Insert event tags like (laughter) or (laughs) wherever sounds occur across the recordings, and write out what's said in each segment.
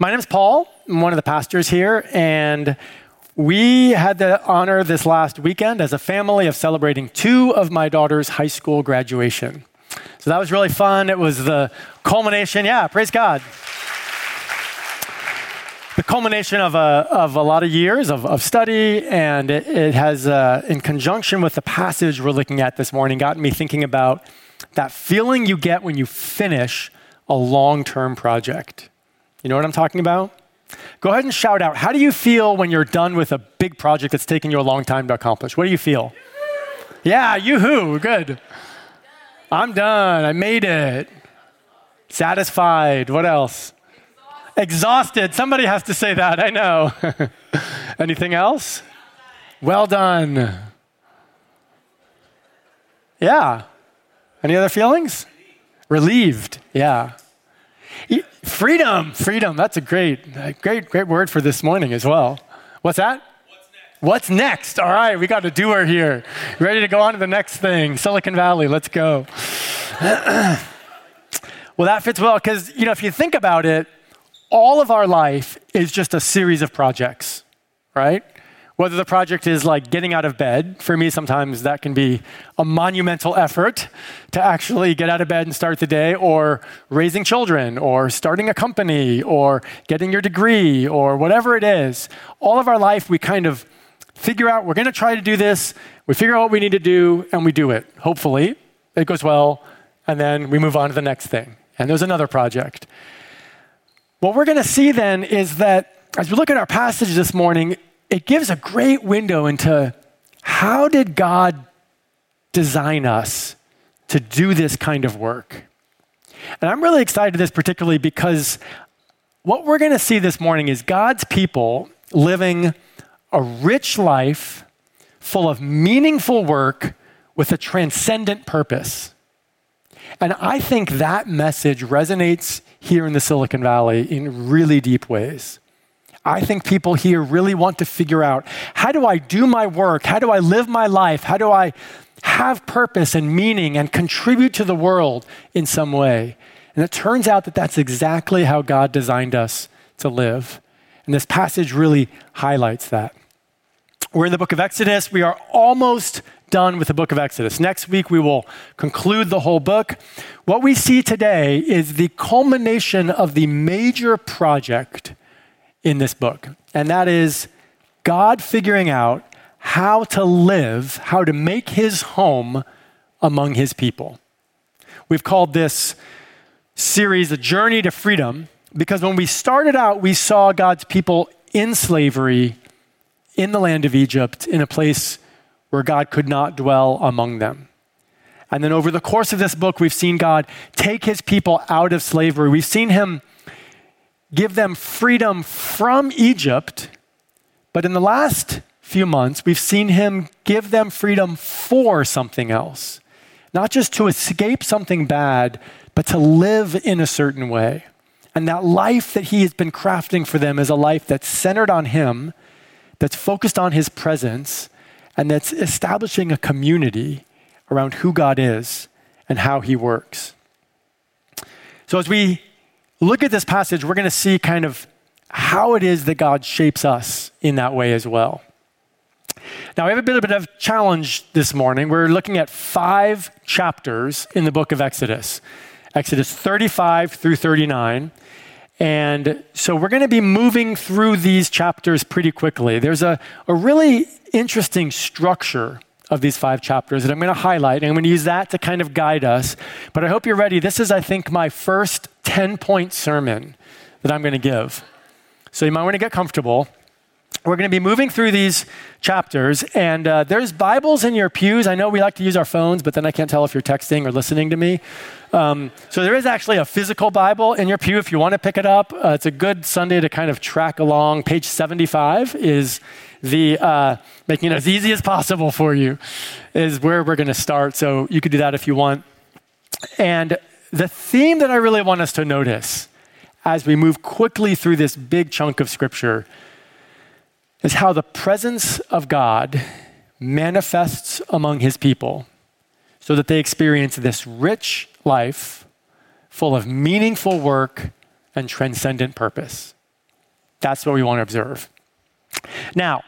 My name is Paul. I'm one of the pastors here, and we had the honor this last weekend as a family of celebrating two of my daughter's high school graduation. So that was really fun. It was the culmination, yeah, praise God. The culmination of a, of a lot of years of, of study, and it, it has, uh, in conjunction with the passage we're looking at this morning, gotten me thinking about that feeling you get when you finish a long term project. You know what I'm talking about? Go ahead and shout out. How do you feel when you're done with a big project that's taken you a long time to accomplish? What do you feel? Yeah, yoo-hoo, good. I'm done. I made it. Satisfied. What else? Exhausted. Somebody has to say that. I know. (laughs) Anything else? Well done. Yeah. Any other feelings? Relieved. Yeah. Freedom, freedom. That's a great, great, great word for this morning as well. What's that? What's next? All right, we got a doer here. Ready to go on to the next thing. Silicon Valley, let's go. (clears throat) well, that fits well because, you know, if you think about it, all of our life is just a series of projects, right? Whether the project is like getting out of bed, for me, sometimes that can be a monumental effort to actually get out of bed and start the day, or raising children, or starting a company, or getting your degree, or whatever it is. All of our life, we kind of figure out we're going to try to do this, we figure out what we need to do, and we do it. Hopefully, it goes well, and then we move on to the next thing. And there's another project. What we're going to see then is that as we look at our passage this morning, it gives a great window into how did God design us to do this kind of work? And I'm really excited this particularly because what we're going to see this morning is God's people living a rich life full of meaningful work with a transcendent purpose. And I think that message resonates here in the Silicon Valley in really deep ways. I think people here really want to figure out how do I do my work? How do I live my life? How do I have purpose and meaning and contribute to the world in some way? And it turns out that that's exactly how God designed us to live. And this passage really highlights that. We're in the book of Exodus. We are almost done with the book of Exodus. Next week, we will conclude the whole book. What we see today is the culmination of the major project in this book, and that is God figuring out how to live, how to make his home among his people. We've called this series A Journey to Freedom because when we started out, we saw God's people in slavery in the land of Egypt in a place where God could not dwell among them. And then over the course of this book, we've seen God take his people out of slavery. We've seen him give them freedom from Egypt, but in the last few months, we've seen him give them freedom for something else. Not just to escape something bad, but to live in a certain way. And that life that he has been crafting for them is a life that's centered on him, that's focused on his presence, and that's establishing a community around who God is and how he works. So, as we look at this passage, we're going to see kind of how it is that God shapes us in that way as well. Now, we have a bit, of a challenge this morning. We're looking at five chapters in the book of Exodus Exodus 35 through 39. And so we're going to be moving through these chapters pretty quickly. There's a, a really interesting structure of these five chapters that I'm going to highlight, and I'm going to use that to kind of guide us. But I hope you're ready. This is, I think, my first 10 point sermon that I'm going to give. So you might want to get comfortable. We're going to be moving through these chapters, and uh, there's Bibles in your pews. I know we like to use our phones, but then I can't tell if you're texting or listening to me. Um, so there is actually a physical Bible in your pew if you want to pick it up. Uh, it's a good Sunday to kind of track along. Page 75 is the uh, making it as easy as possible for you is where we're going to start. So you could do that if you want. And the theme that I really want us to notice as we move quickly through this big chunk of scripture is how the presence of God manifests among his people so that they experience this rich life full of meaningful work and transcendent purpose. That's what we want to observe. Now,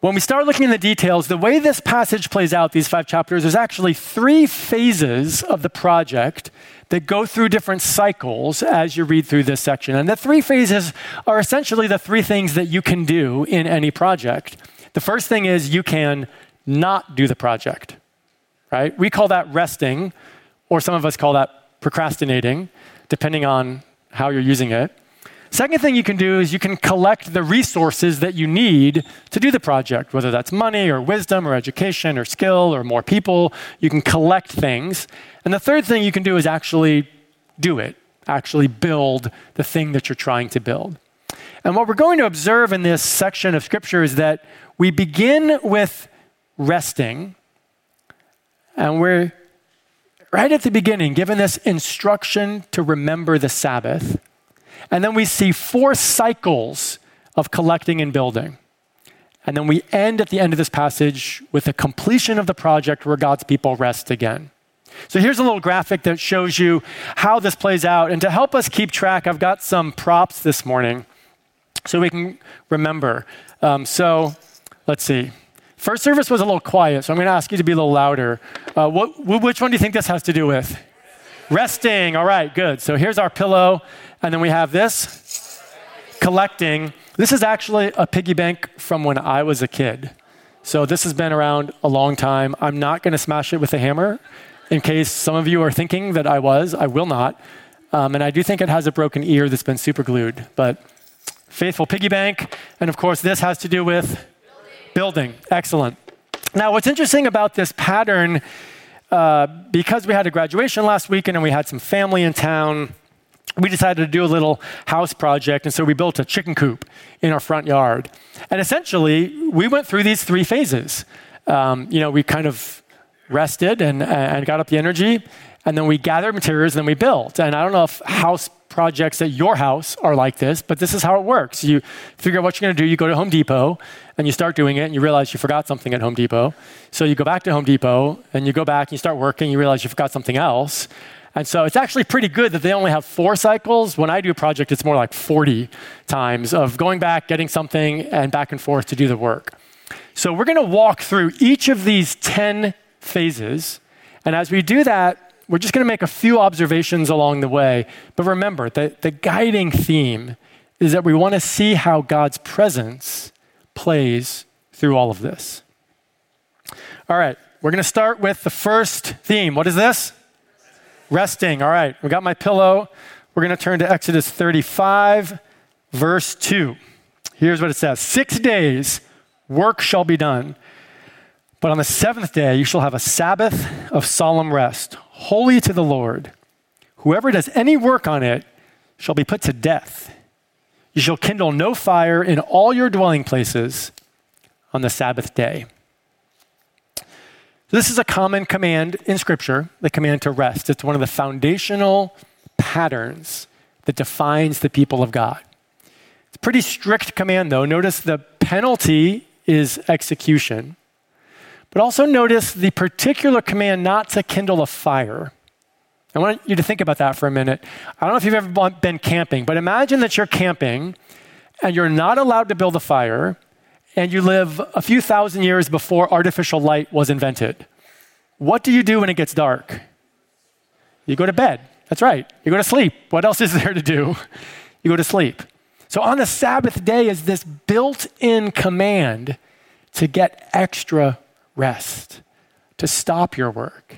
when we start looking in the details, the way this passage plays out, these five chapters, there's actually three phases of the project that go through different cycles as you read through this section. And the three phases are essentially the three things that you can do in any project. The first thing is you can not do the project, right? We call that resting, or some of us call that procrastinating, depending on how you're using it. Second thing you can do is you can collect the resources that you need to do the project, whether that's money or wisdom or education or skill or more people. You can collect things. And the third thing you can do is actually do it, actually build the thing that you're trying to build. And what we're going to observe in this section of scripture is that we begin with resting, and we're right at the beginning given this instruction to remember the Sabbath. And then we see four cycles of collecting and building. And then we end at the end of this passage with the completion of the project where God's people rest again. So here's a little graphic that shows you how this plays out. And to help us keep track, I've got some props this morning so we can remember. Um, so let's see. First service was a little quiet, so I'm going to ask you to be a little louder. Uh, what, which one do you think this has to do with? Resting. All right, good. So here's our pillow, and then we have this collecting. This is actually a piggy bank from when I was a kid. So this has been around a long time. I'm not going to smash it with a hammer in case some of you are thinking that I was. I will not. Um, and I do think it has a broken ear that's been super glued. But faithful piggy bank. And of course, this has to do with Building. Excellent. Now, what's interesting about this pattern, uh, because we had a graduation last weekend and we had some family in town, we decided to do a little house project. And so we built a chicken coop in our front yard. And essentially, we went through these three phases. Um, you know, we kind of rested and, and got up the energy, and then we gathered materials, and then we built. And I don't know if house projects at your house are like this, but this is how it works. You figure out what you're going to do. You go to Home Depot and you start doing it, and you realize you forgot something at Home Depot. So you go back to Home Depot and you go back and you start working. You realize you forgot something else. And so it's actually pretty good that they only have four cycles. When I do a project, it's more like 40 times of going back, getting something, and back and forth to do the work. So we're going to walk through each of these 10 phases. And as we do that, we're just going to make a few observations along the way. But remember, the, the guiding theme is that we want to see how God's presence plays through all of this. All right, we're going to start with the first theme. What is this? Resting. All right, we got my pillow. We're going to turn to Exodus 35, verse 2. Here's what it says Six days work shall be done, but on the seventh day you shall have a Sabbath of solemn rest holy to the Lord. Whoever does any work on it shall be put to death. You shall kindle no fire in all your dwelling places on the Sabbath day. This is a common command in Scripture, the command to rest. It's one of the foundational patterns that defines the people of God. It's a pretty strict command, though. Notice the penalty is execution. But also notice the particular command not to kindle a fire. I want you to think about that for a minute. I don't know if you've ever been camping, but imagine that you're camping and you're not allowed to build a fire and you live a few thousand years before artificial light was invented. What do you do when it gets dark? You go to bed. That's right. You go to sleep. What else is (laughs) there to do? You go to sleep. So on the Sabbath day is this built in command to get extra rest, to stop your work.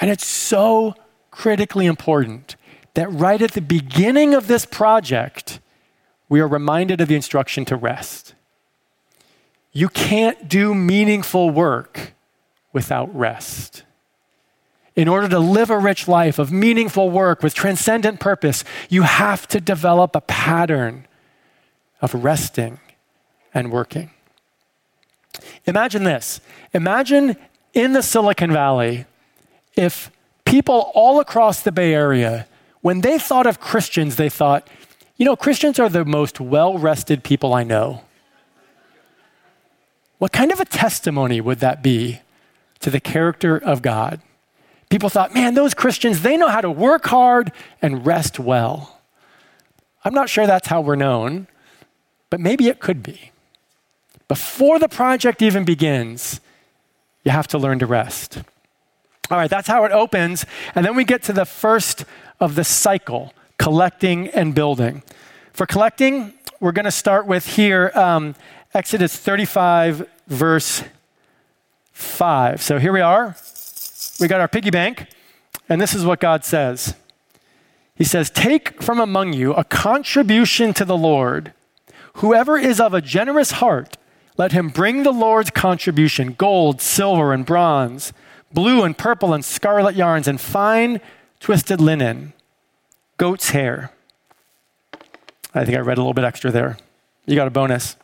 And it's so critically important that right at the beginning of this project, we are reminded of the instruction to rest. You can't do meaningful work without rest. In order to live a rich life of meaningful work with transcendent purpose, you have to develop a pattern of resting and working. Imagine this. Imagine in the Silicon Valley if people all across the Bay Area, when they thought of Christians, they thought, you know, Christians are the most well rested people I know. What kind of a testimony would that be to the character of God? People thought, man, those Christians, they know how to work hard and rest well. I'm not sure that's how we're known, but maybe it could be. Before the project even begins, you have to learn to rest. All right, that's how it opens. And then we get to the first of the cycle collecting and building. For collecting, we're going to start with here um, Exodus 35, verse 5. So here we are. We got our piggy bank, and this is what God says He says, Take from among you a contribution to the Lord. Whoever is of a generous heart, let him bring the Lord's contribution gold, silver, and bronze, blue and purple and scarlet yarns, and fine twisted linen, goat's hair. I think I read a little bit extra there. You got a bonus.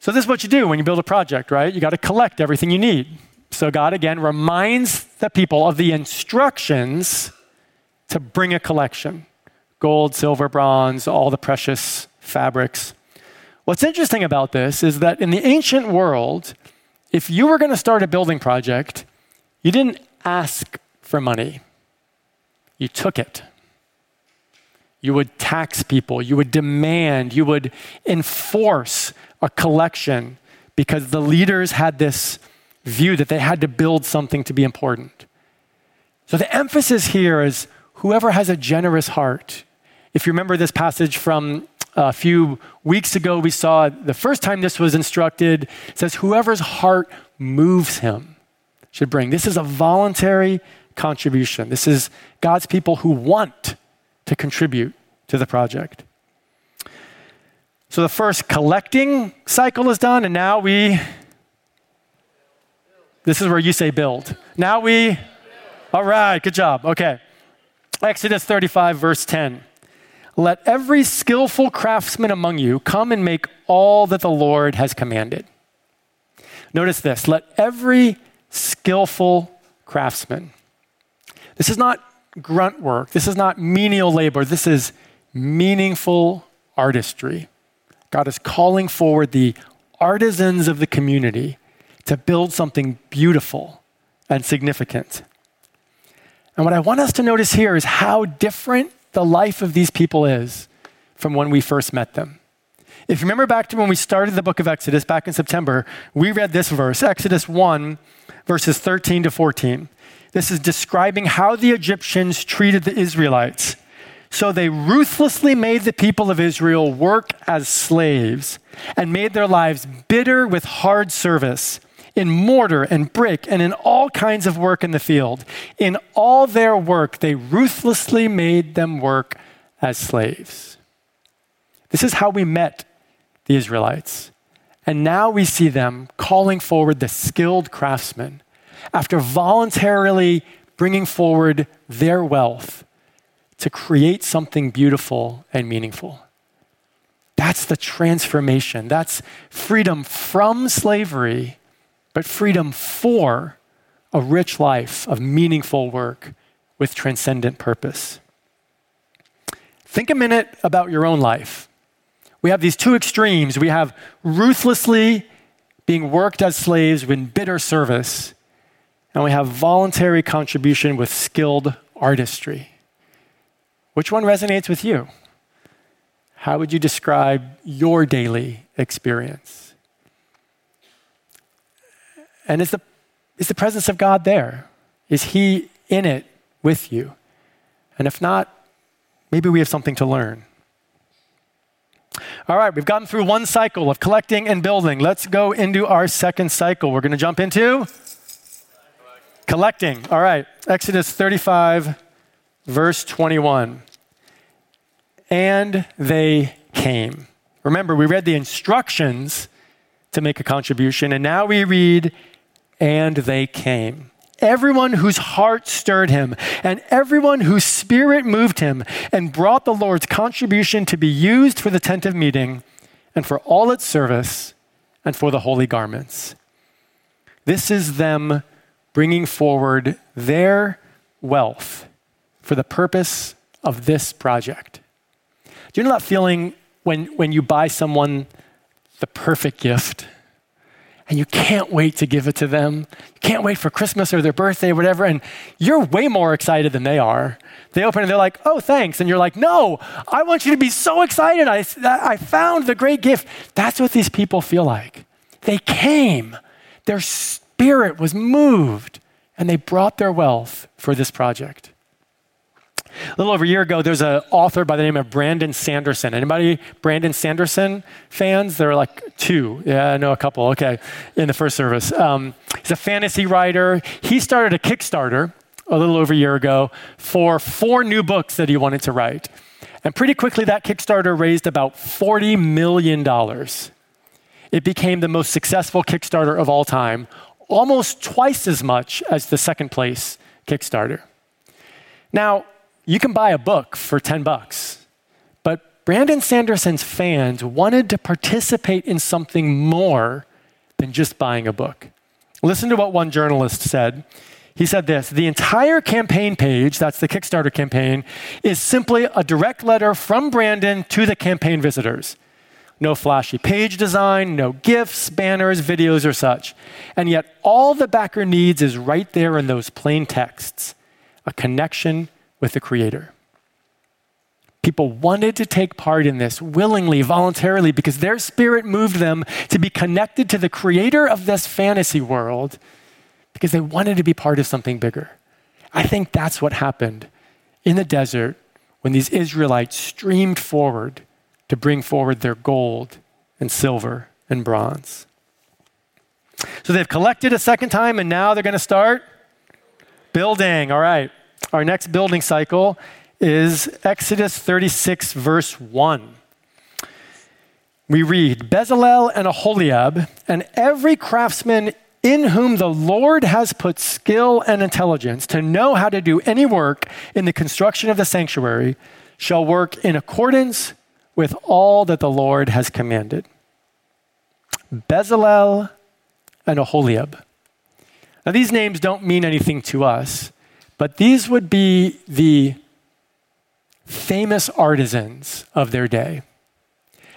So, this is what you do when you build a project, right? You got to collect everything you need. So, God again reminds the people of the instructions to bring a collection gold, silver, bronze, all the precious fabrics. What's interesting about this is that in the ancient world, if you were going to start a building project, you didn't ask for money, you took it. You would tax people, you would demand, you would enforce a collection because the leaders had this view that they had to build something to be important. So the emphasis here is whoever has a generous heart. If you remember this passage from uh, a few weeks ago, we saw the first time this was instructed, says, Whoever's heart moves him should bring. This is a voluntary contribution. This is God's people who want to contribute to the project. So the first collecting cycle is done, and now we. This is where you say build. Now we. All right, good job. Okay. Exodus 35, verse 10. Let every skillful craftsman among you come and make all that the Lord has commanded. Notice this let every skillful craftsman. This is not grunt work, this is not menial labor, this is meaningful artistry. God is calling forward the artisans of the community to build something beautiful and significant. And what I want us to notice here is how different the life of these people is from when we first met them. If you remember back to when we started the book of Exodus back in September, we read this verse, Exodus 1, verses 13 to 14. This is describing how the Egyptians treated the Israelites. So they ruthlessly made the people of Israel work as slaves and made their lives bitter with hard service in mortar and brick and in all kinds of work in the field. In all their work, they ruthlessly made them work as slaves. This is how we met the Israelites. And now we see them calling forward the skilled craftsmen after voluntarily bringing forward their wealth to create something beautiful and meaningful. That's the transformation. That's freedom from slavery but freedom for a rich life of meaningful work with transcendent purpose. Think a minute about your own life. We have these two extremes. We have ruthlessly being worked as slaves with bitter service, and we have voluntary contribution with skilled artistry. Which one resonates with you? How would you describe your daily experience? And is the, is the presence of God there? Is He in it with you? And if not, maybe we have something to learn. All right, we've gotten through one cycle of collecting and building. Let's go into our second cycle. We're going to jump into collecting. All right, Exodus 35, verse 21. And they came. Remember, we read the instructions to make a contribution, and now we read, and they came. Everyone whose heart stirred him, and everyone whose spirit moved him, and brought the Lord's contribution to be used for the tent of meeting, and for all its service, and for the holy garments. This is them bringing forward their wealth for the purpose of this project. Do you know that feeling when, when you buy someone the perfect gift? and you can't wait to give it to them. You can't wait for Christmas or their birthday or whatever, and you're way more excited than they are. They open and they're like, oh, thanks. And you're like, no, I want you to be so excited. I, I found the great gift. That's what these people feel like. They came, their spirit was moved, and they brought their wealth for this project. A little over a year ago, there's an author by the name of Brandon Sanderson. Anybody Brandon Sanderson fans? There are like two. Yeah, I know a couple. Okay, in the first service. Um, he's a fantasy writer. He started a Kickstarter a little over a year ago for four new books that he wanted to write. And pretty quickly, that Kickstarter raised about $40 million. It became the most successful Kickstarter of all time, almost twice as much as the second place Kickstarter. Now, you can buy a book for 10 bucks. But Brandon Sanderson's fans wanted to participate in something more than just buying a book. Listen to what one journalist said. He said this The entire campaign page, that's the Kickstarter campaign, is simply a direct letter from Brandon to the campaign visitors. No flashy page design, no gifs, banners, videos, or such. And yet, all the backer needs is right there in those plain texts a connection with the Creator. People wanted to take part in this willingly, voluntarily, because their spirit moved them to be connected to the Creator of this fantasy world because they wanted to be part of something bigger. I think that's what happened in the desert when these Israelites streamed forward to bring forward their gold and silver and bronze. So they've collected a second time and now they're going to start building. All right. Our next building cycle is Exodus 36, verse 1. We read Bezalel and Aholiab, and every craftsman in whom the Lord has put skill and intelligence to know how to do any work in the construction of the sanctuary shall work in accordance with all that the Lord has commanded. Bezalel and Aholiab. Now, these names don't mean anything to us, but these would be the famous artisans of their day.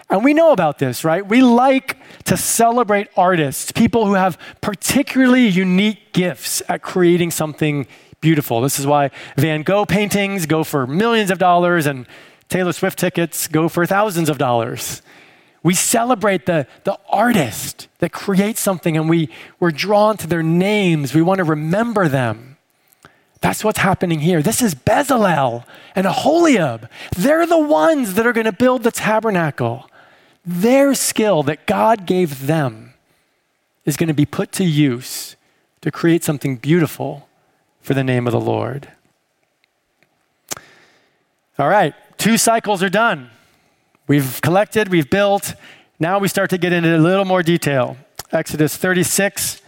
And we know about this, right? We like to celebrate artists, people who have particularly unique gifts at creating something beautiful. This is why Van Gogh paintings go for millions of dollars and Taylor Swift tickets go for thousands of dollars. We celebrate the, the artist that creates something and we, we're drawn to their names. We want to remember them. That's what's happening here. This is Bezalel and Aholiab. They're the ones that are going to build the tabernacle. Their skill that God gave them is going to be put to use to create something beautiful for the name of the Lord. All right, two cycles are done. We've collected, we've built. Now we start to get into a little more detail. Exodus 36,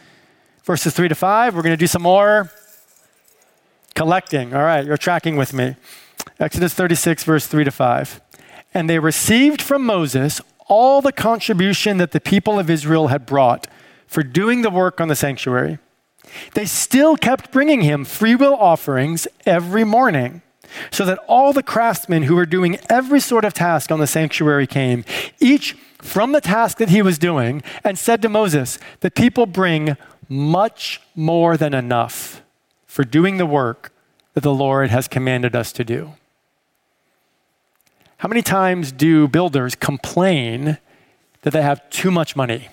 verses 3 to 5. We're going to do some more Collecting. All right, you're tracking with me. Exodus 36, verse 3 to 5. And they received from Moses all the contribution that the people of Israel had brought for doing the work on the sanctuary. They still kept bringing him freewill offerings every morning, so that all the craftsmen who were doing every sort of task on the sanctuary came, each from the task that he was doing, and said to Moses, The people bring much more than enough for doing the work that the Lord has commanded us to do. How many times do builders complain that they have too much money,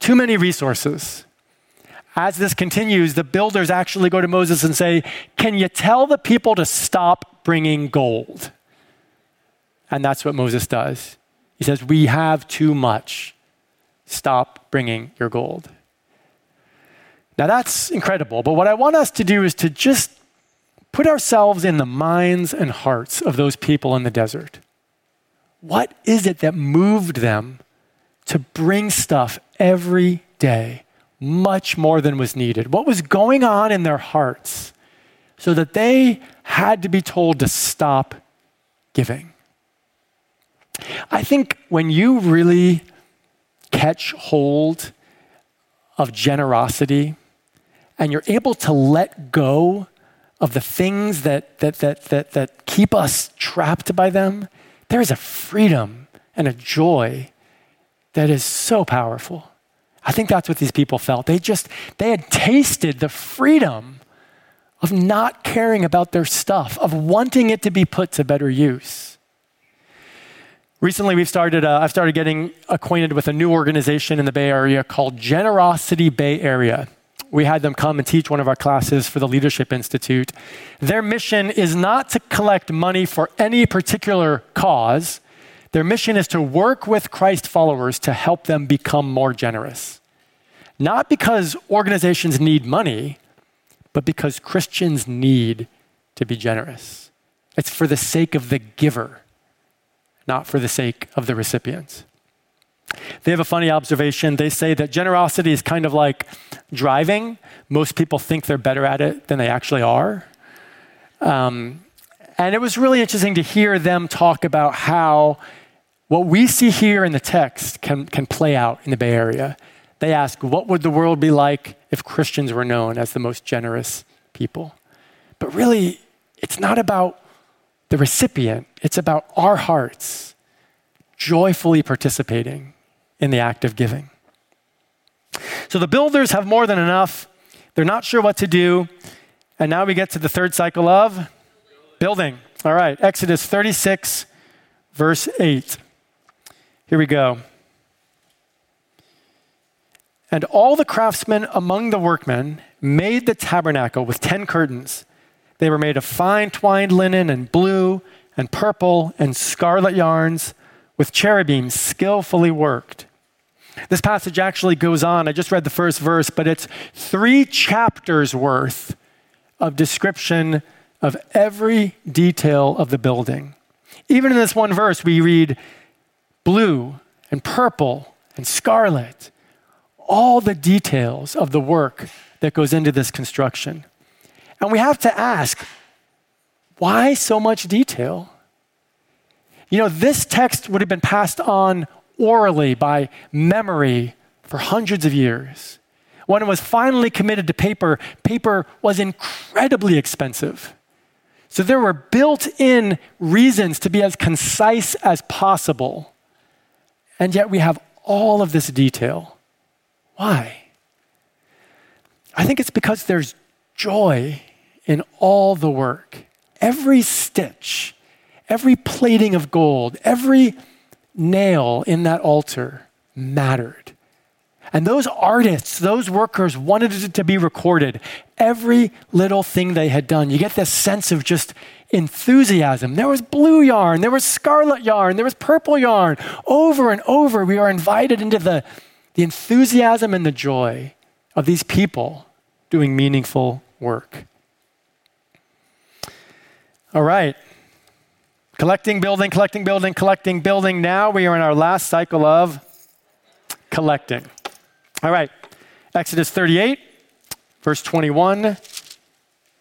too many resources? As this continues, the builders actually go to Moses and say, Can you tell the people to stop bringing gold? And that's what Moses does. He says, We have too much. Stop bringing your gold. Now that's incredible, but what I want us to do is to just put ourselves in the minds and hearts of those people in the desert. What is it that moved them to bring stuff every day, much more than was needed? What was going on in their hearts so that they had to be told to stop giving? I think when you really catch hold of generosity, and you're able to let go of the things that, that, that, that, that keep us trapped by them, there is a freedom and a joy that is so powerful. I think that's what these people felt. They just, they had tasted the freedom of not caring about their stuff, of wanting it to be put to better use. Recently, we've started, uh, I've started getting acquainted with a new organization in the Bay Area called Generosity Bay Area. We had them come and teach one of our classes for the Leadership Institute. Their mission is not to collect money for any particular cause. Their mission is to work with Christ followers to help them become more generous. Not because organizations need money, but because Christians need to be generous. It's for the sake of the giver not for the sake of the recipients. They have a funny observation. They say that generosity is kind of like driving. Most people think they're better at it than they actually are. Um, and it was really interesting to hear them talk about how what we see here in the text can, can play out in the Bay Area. They ask, What would the world be like if Christians were known as the most generous people? But really, it's not about the recipient, it's about our hearts joyfully participating in the act of giving. So the builders have more than enough. They're not sure what to do. And now we get to the third cycle of building. All right, Exodus 36, verse 8. Here we go. And all the craftsmen among the workmen made the tabernacle with 10 curtains they were made of fine twined linen and blue and purple and scarlet yarns with cherubims skillfully worked. This passage actually goes on. I just read the first verse, but it's three chapters worth of description of every detail of the building. Even in this one verse, we read blue and purple and scarlet, all the details of the work that goes into this construction. And we have to ask, why so much detail? You know, this text would have been passed on orally by memory for hundreds of years. When it was finally committed to paper, paper was incredibly expensive. So there were built in reasons to be as concise as possible. And yet we have all of this detail. Why? I think it's because there's joy in all the work. Every stitch, every plating of gold, every nail in that altar mattered. And those artists, those workers wanted it to be recorded. Every little thing they had done. You get this sense of just enthusiasm. There was blue yarn, there was scarlet yarn, there was purple yarn. Over and over, we are invited into the, the enthusiasm and the joy of these people doing meaningful work. All right. Collecting, building, collecting, building, collecting, building. Now we are in our last cycle of collecting. All right. Exodus 38, verse 21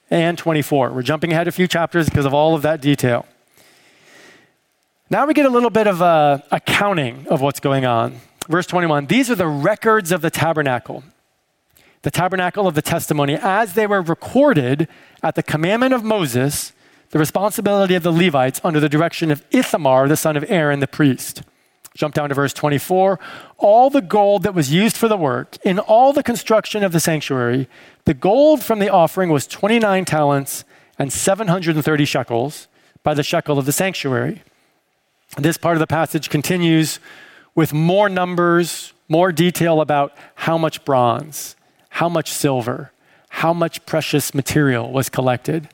and 24. We're jumping ahead a few chapters because of all of that detail. Now we get a little bit of a accounting of what's going on. Verse 21 These are the records of the tabernacle, the tabernacle of the testimony, as they were recorded at the commandment of Moses the responsibility of the Levites under the direction of Ithamar, the son of Aaron, the priest. Jump down to verse 24. All the gold that was used for the work in all the construction of the sanctuary, the gold from the offering was 29 talents and 730 shekels by the shekel of the sanctuary. This part of the passage continues with more numbers, more detail about how much bronze, how much silver, how much precious material was collected.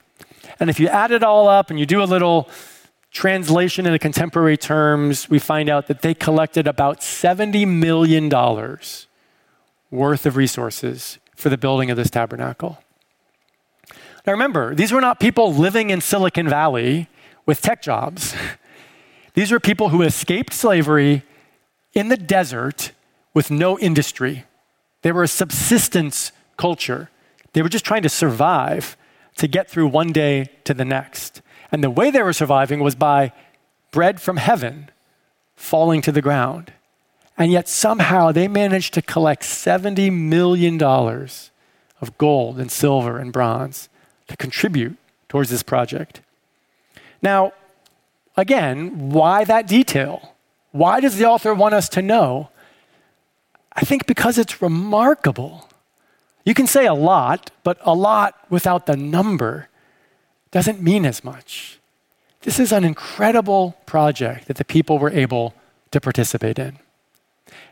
And if you add it all up and you do a little translation into contemporary terms, we find out that they collected about $70 million worth of resources for the building of this tabernacle. Now remember, these were not people living in Silicon Valley with tech jobs. (laughs) These were people who escaped slavery in the desert with no industry. They were a subsistence culture. They were just trying to survive to get through one day to the next. And the way they were surviving was by bread from heaven falling to the ground. And yet somehow they managed to collect $70 million of gold and silver and bronze to contribute towards this project. Now, again, why that detail? Why does the author want us to know? I think because it's remarkable. You can say a lot, but a lot without the number doesn't mean as much. This is an incredible project that the people were able to participate in.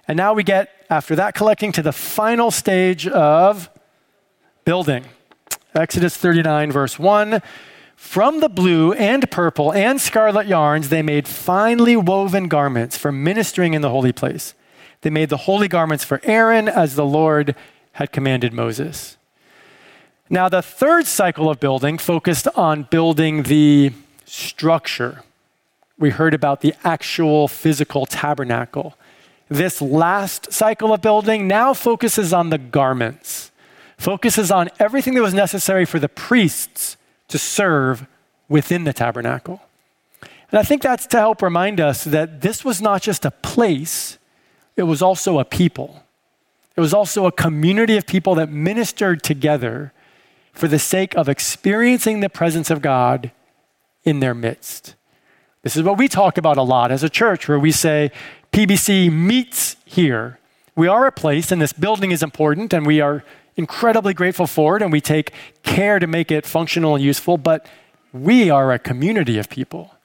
And now we get, after that collecting, to the final stage of building. Exodus 39, verse 1. From the blue and purple and scarlet yarns, they made finely woven garments for ministering in the holy place. They made the holy garments for Aaron as the Lord had commanded Moses. Now, the third cycle of building focused on building the structure. We heard about the actual physical tabernacle. This last cycle of building now focuses on the garments, focuses on everything that was necessary for the priests to serve within the tabernacle. And I think that's to help remind us that this was not just a place, it was also a people. It was also a community of people that ministered together for the sake of experiencing the presence of God in their midst. This is what we talk about a lot as a church, where we say PBC meets here. We are a place, and this building is important, and we are incredibly grateful for it, and we take care to make it functional and useful, but we are a community of people.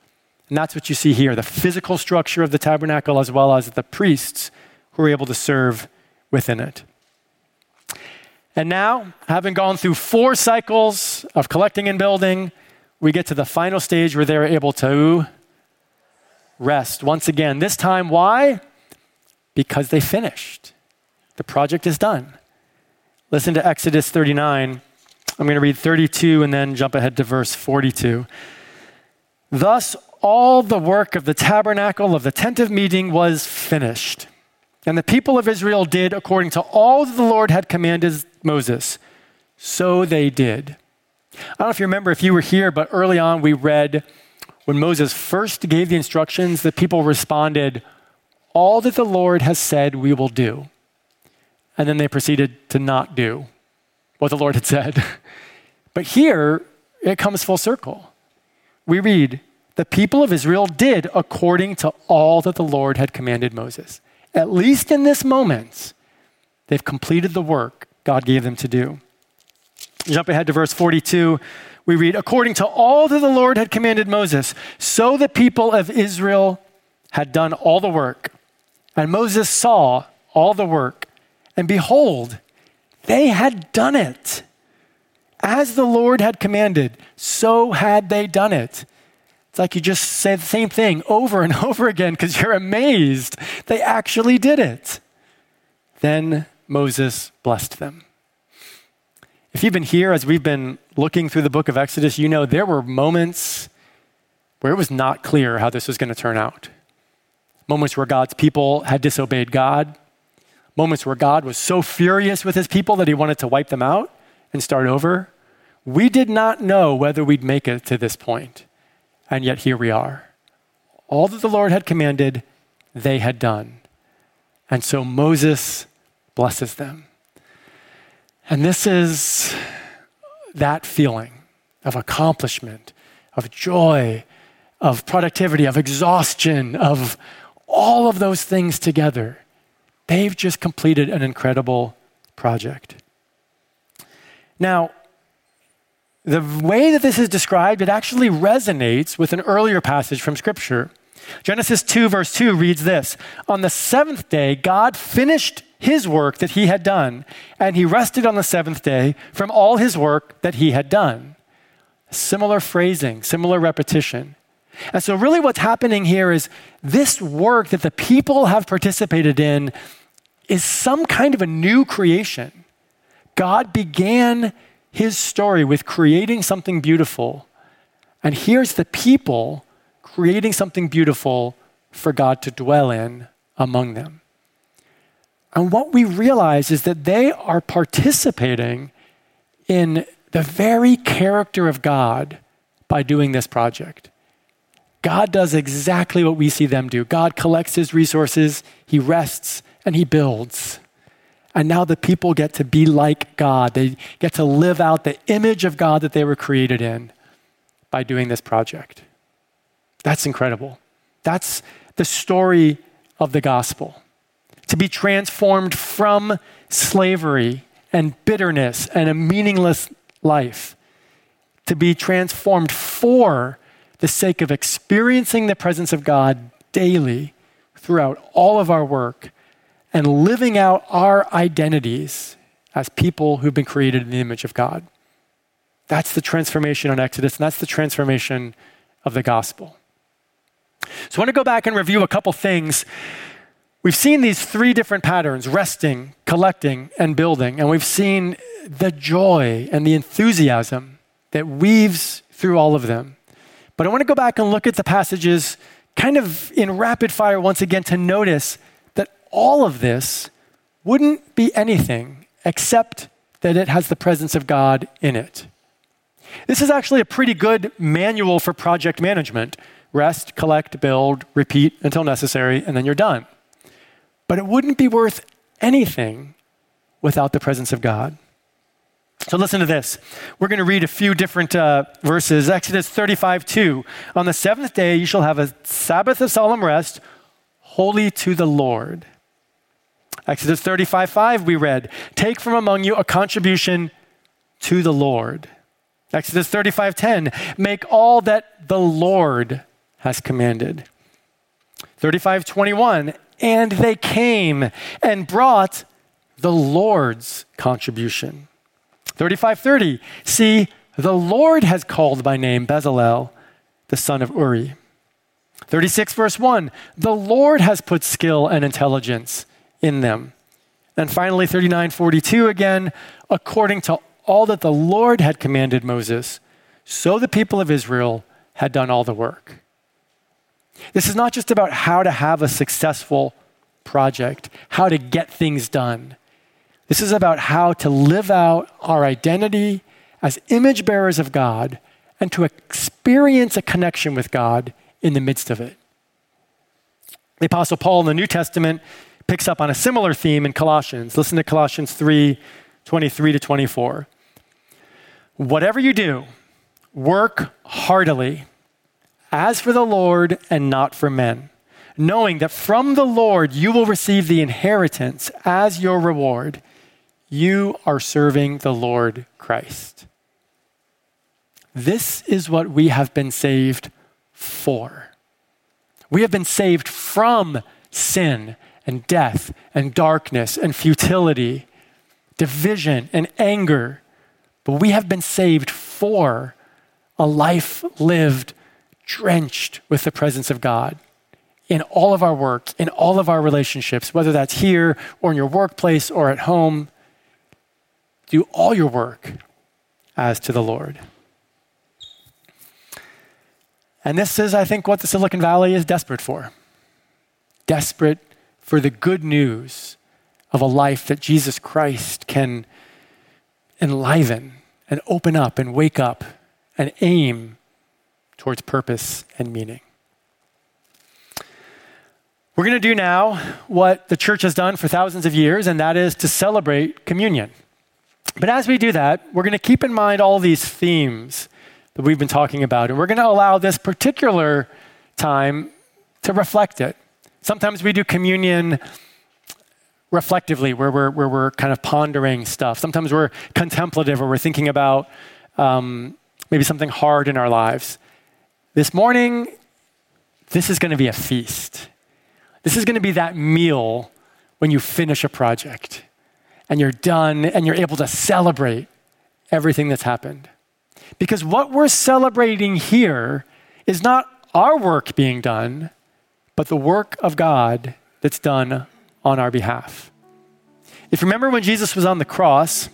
And that's what you see here the physical structure of the tabernacle, as well as the priests who are able to serve within it. And now, having gone through four cycles of collecting and building, we get to the final stage where they're able to rest once again. This time, why? Because they finished. The project is done. Listen to Exodus 39. I'm going to read 32 and then jump ahead to verse 42. Thus, all the work of the tabernacle of the tent of meeting was finished. And the people of Israel did according to all that the Lord had commanded Moses. So they did. I don't know if you remember if you were here, but early on we read when Moses first gave the instructions, the people responded, All that the Lord has said we will do. And then they proceeded to not do what the Lord had said. (laughs) But here it comes full circle. We read, The people of Israel did according to all that the Lord had commanded Moses at least in this moment, they've completed the work God gave them to do. Jump ahead to verse 42. We read, according to all that the Lord had commanded Moses, so the people of Israel had done all the work. And Moses saw all the work, and behold, they had done it. As the Lord had commanded, so had they done it. It's like you just say the same thing over and (laughs) over again because you're amazed they actually did it. Then Moses blessed them. If you've been here as we've been looking through the book of Exodus, you know there were moments where it was not clear how this was going to turn out. Moments where God's people had disobeyed God, moments where God was so furious with his people that he wanted to wipe them out and start over. We did not know whether we'd make it to this point. And yet here we are. All that the Lord had commanded, they had done. And so Moses blesses them. And this is that feeling of accomplishment, of joy, of productivity, of exhaustion, of all of those things together. They've just completed an incredible project. Now, the way that this is described, it actually resonates with an earlier passage from Scripture. Genesis 2, verse 2 reads this On the seventh day, God finished his work that he had done, and he rested on the seventh day from all his work that he had done. Similar phrasing, similar repetition. And so, really, what's happening here is this work that the people have participated in is some kind of a new creation. God began his story with creating something beautiful. And here's the people creating something beautiful for God to dwell in among them. And what we realize is that they are participating in the very character of God by doing this project. God does exactly what we see them do. God collects his resources, he rests, and he builds. And now the people get to be like God. They get to live out the image of God that they were created in by doing this project. That's incredible. That's the story of the gospel. to be transformed from slavery and bitterness and a meaningless life, to be transformed for the sake of experiencing the presence of God daily throughout all of our work and living out our identities as people who've been created in the image of God. That's the transformation on Exodus, and that's the transformation of the gospel. So I want to go back and review a couple things. We've seen these three different patterns resting, collecting, and building. And we've seen the joy and the enthusiasm that weaves through all of them. But I want to go back and look at the passages kind of in rapid fire once again to notice all of this wouldn't be anything except that it has the presence of God in it. This is actually a pretty good manual for project management rest, collect, build, repeat until necessary, and then you're done. But it wouldn't be worth anything without the presence of God. So listen to this. We're going to read a few different uh, verses. Exodus 35 2. On the seventh day, you shall have a Sabbath of solemn rest, holy to the Lord. Exodus 35 5, we read, Take from among you a contribution to the Lord. Exodus 35 10, Make all that the Lord has commanded. 35 21, And they came and brought the Lord's contribution. 3530, see, the Lord has called by name Bezalel, the son of Uri. 36 verse 1, the Lord has put skill and intelligence in them. And finally, 3942 again, according to all that the Lord had commanded Moses, so the people of Israel had done all the work. This is not just about how to have a successful project, how to get things done. This is about how to live out our identity as image bearers of God and to experience a connection with God in the midst of it. The Apostle Paul in the New Testament picks up on a similar theme in Colossians. Listen to Colossians 3 23 to 24. Whatever you do, work heartily, as for the Lord and not for men, knowing that from the Lord you will receive the inheritance as your reward. You are serving the Lord Christ. This is what we have been saved for. We have been saved from sin and death and darkness and futility, division and anger. But we have been saved for a life lived drenched with the presence of God in all of our work, in all of our relationships, whether that's here or in your workplace or at home do all your work as to the Lord. And this is, I think, what the Silicon Valley is desperate for desperate for the good news of a life that Jesus Christ can enliven and open up and wake up and aim towards purpose and meaning. We're going to do now what the church has done for thousands of years, and that is to celebrate communion. But as we do that, we're going to keep in mind all these themes that we've been talking about, and we're going to allow this particular time to reflect it. Sometimes we do communion reflectively, where we're, where we're kind of pondering stuff. Sometimes we're contemplative, where we're thinking about um, maybe something hard in our lives. This morning, this is going to be a feast. This is going to be that meal when you finish a project and you're done and you're able to celebrate everything that's happened. Because what we're celebrating here is not our work being done, but the work of God that's done on our behalf. If you remember when Jesus was on the cross,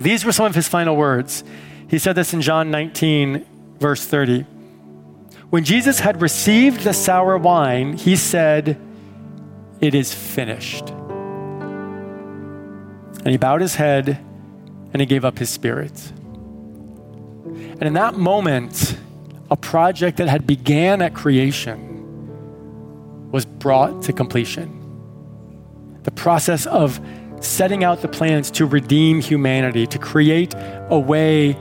these were some of his final words. He said this in John 19, verse 30. When Jesus had received the sour wine, he said, It is finished. And he bowed his head and he gave up his spirit. And in that moment, a project that had began at creation was brought to completion. The process of setting out the plans to redeem humanity, to create a way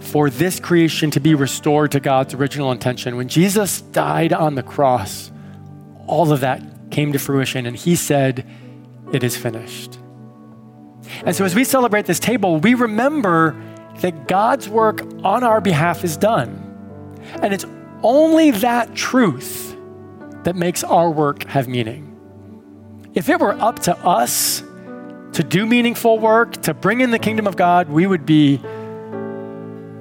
for this creation to be restored to God's original intention. When Jesus died on the cross, all of that came to fruition, and he said, it is finished. And so as we celebrate this table, we remember that God's work on our behalf is done. And it's only that truth that makes our work have meaning. If it were up to us to do meaningful work, to bring in the kingdom of God, we would be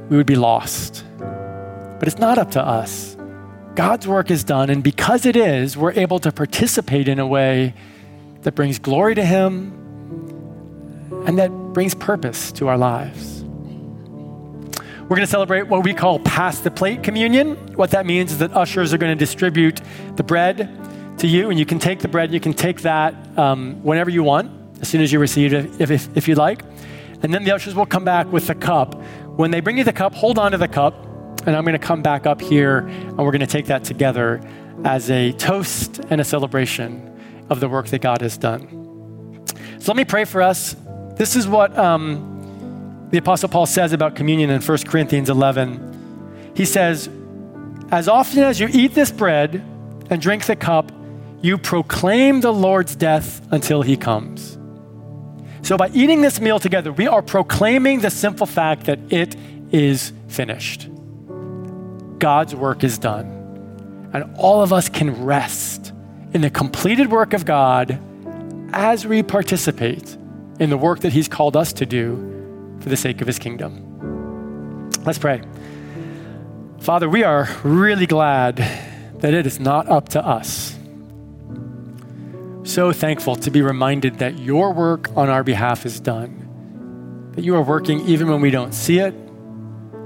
we would be lost. But it's not up to us. God's work is done, and because it is, we're able to participate in a way that brings glory to Him and that brings purpose to our lives. We're going to celebrate what we call pass the plate communion. What that means is that ushers are going to distribute the bread to you, and you can take the bread, you can take that um, whenever you want, as soon as you receive it, if, if, if you'd like. And then the ushers will come back with the cup. When they bring you the cup, hold on to the cup, and I'm going to come back up here, and we're going to take that together as a toast and a celebration of the work that God has done. So let me pray for us. This is what um, the Apostle Paul says about communion in 1 Corinthians 11. He says, As often as you eat this bread and drink the cup, you proclaim the Lord's death until he comes. So, by eating this meal together, we are proclaiming the simple fact that it is finished. God's work is done. And all of us can rest in the completed work of God as we participate in the work that He's called us to do for the sake of His kingdom. Let's pray. Father, we are really glad that it is not up to us so thankful to be reminded that your work on our behalf is done, that you are working even when we don't see it,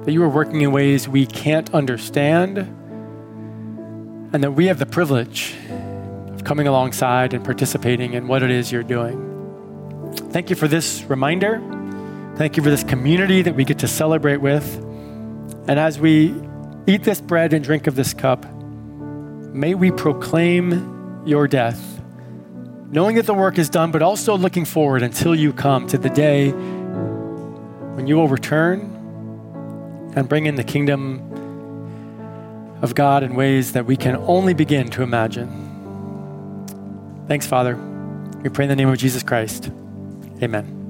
that you are working in ways we can't understand, and that we have the privilege of coming alongside and participating in what it is you're doing. Thank you for this reminder. Thank you for this community that we get to celebrate with. And as we eat this bread and drink of this cup, may we proclaim your death knowing that the work is done, but also looking forward until you come to the day when you will return and bring in the kingdom of God in ways that we can only begin to imagine. Thanks, Father. We pray in the name of Jesus Christ. Amen.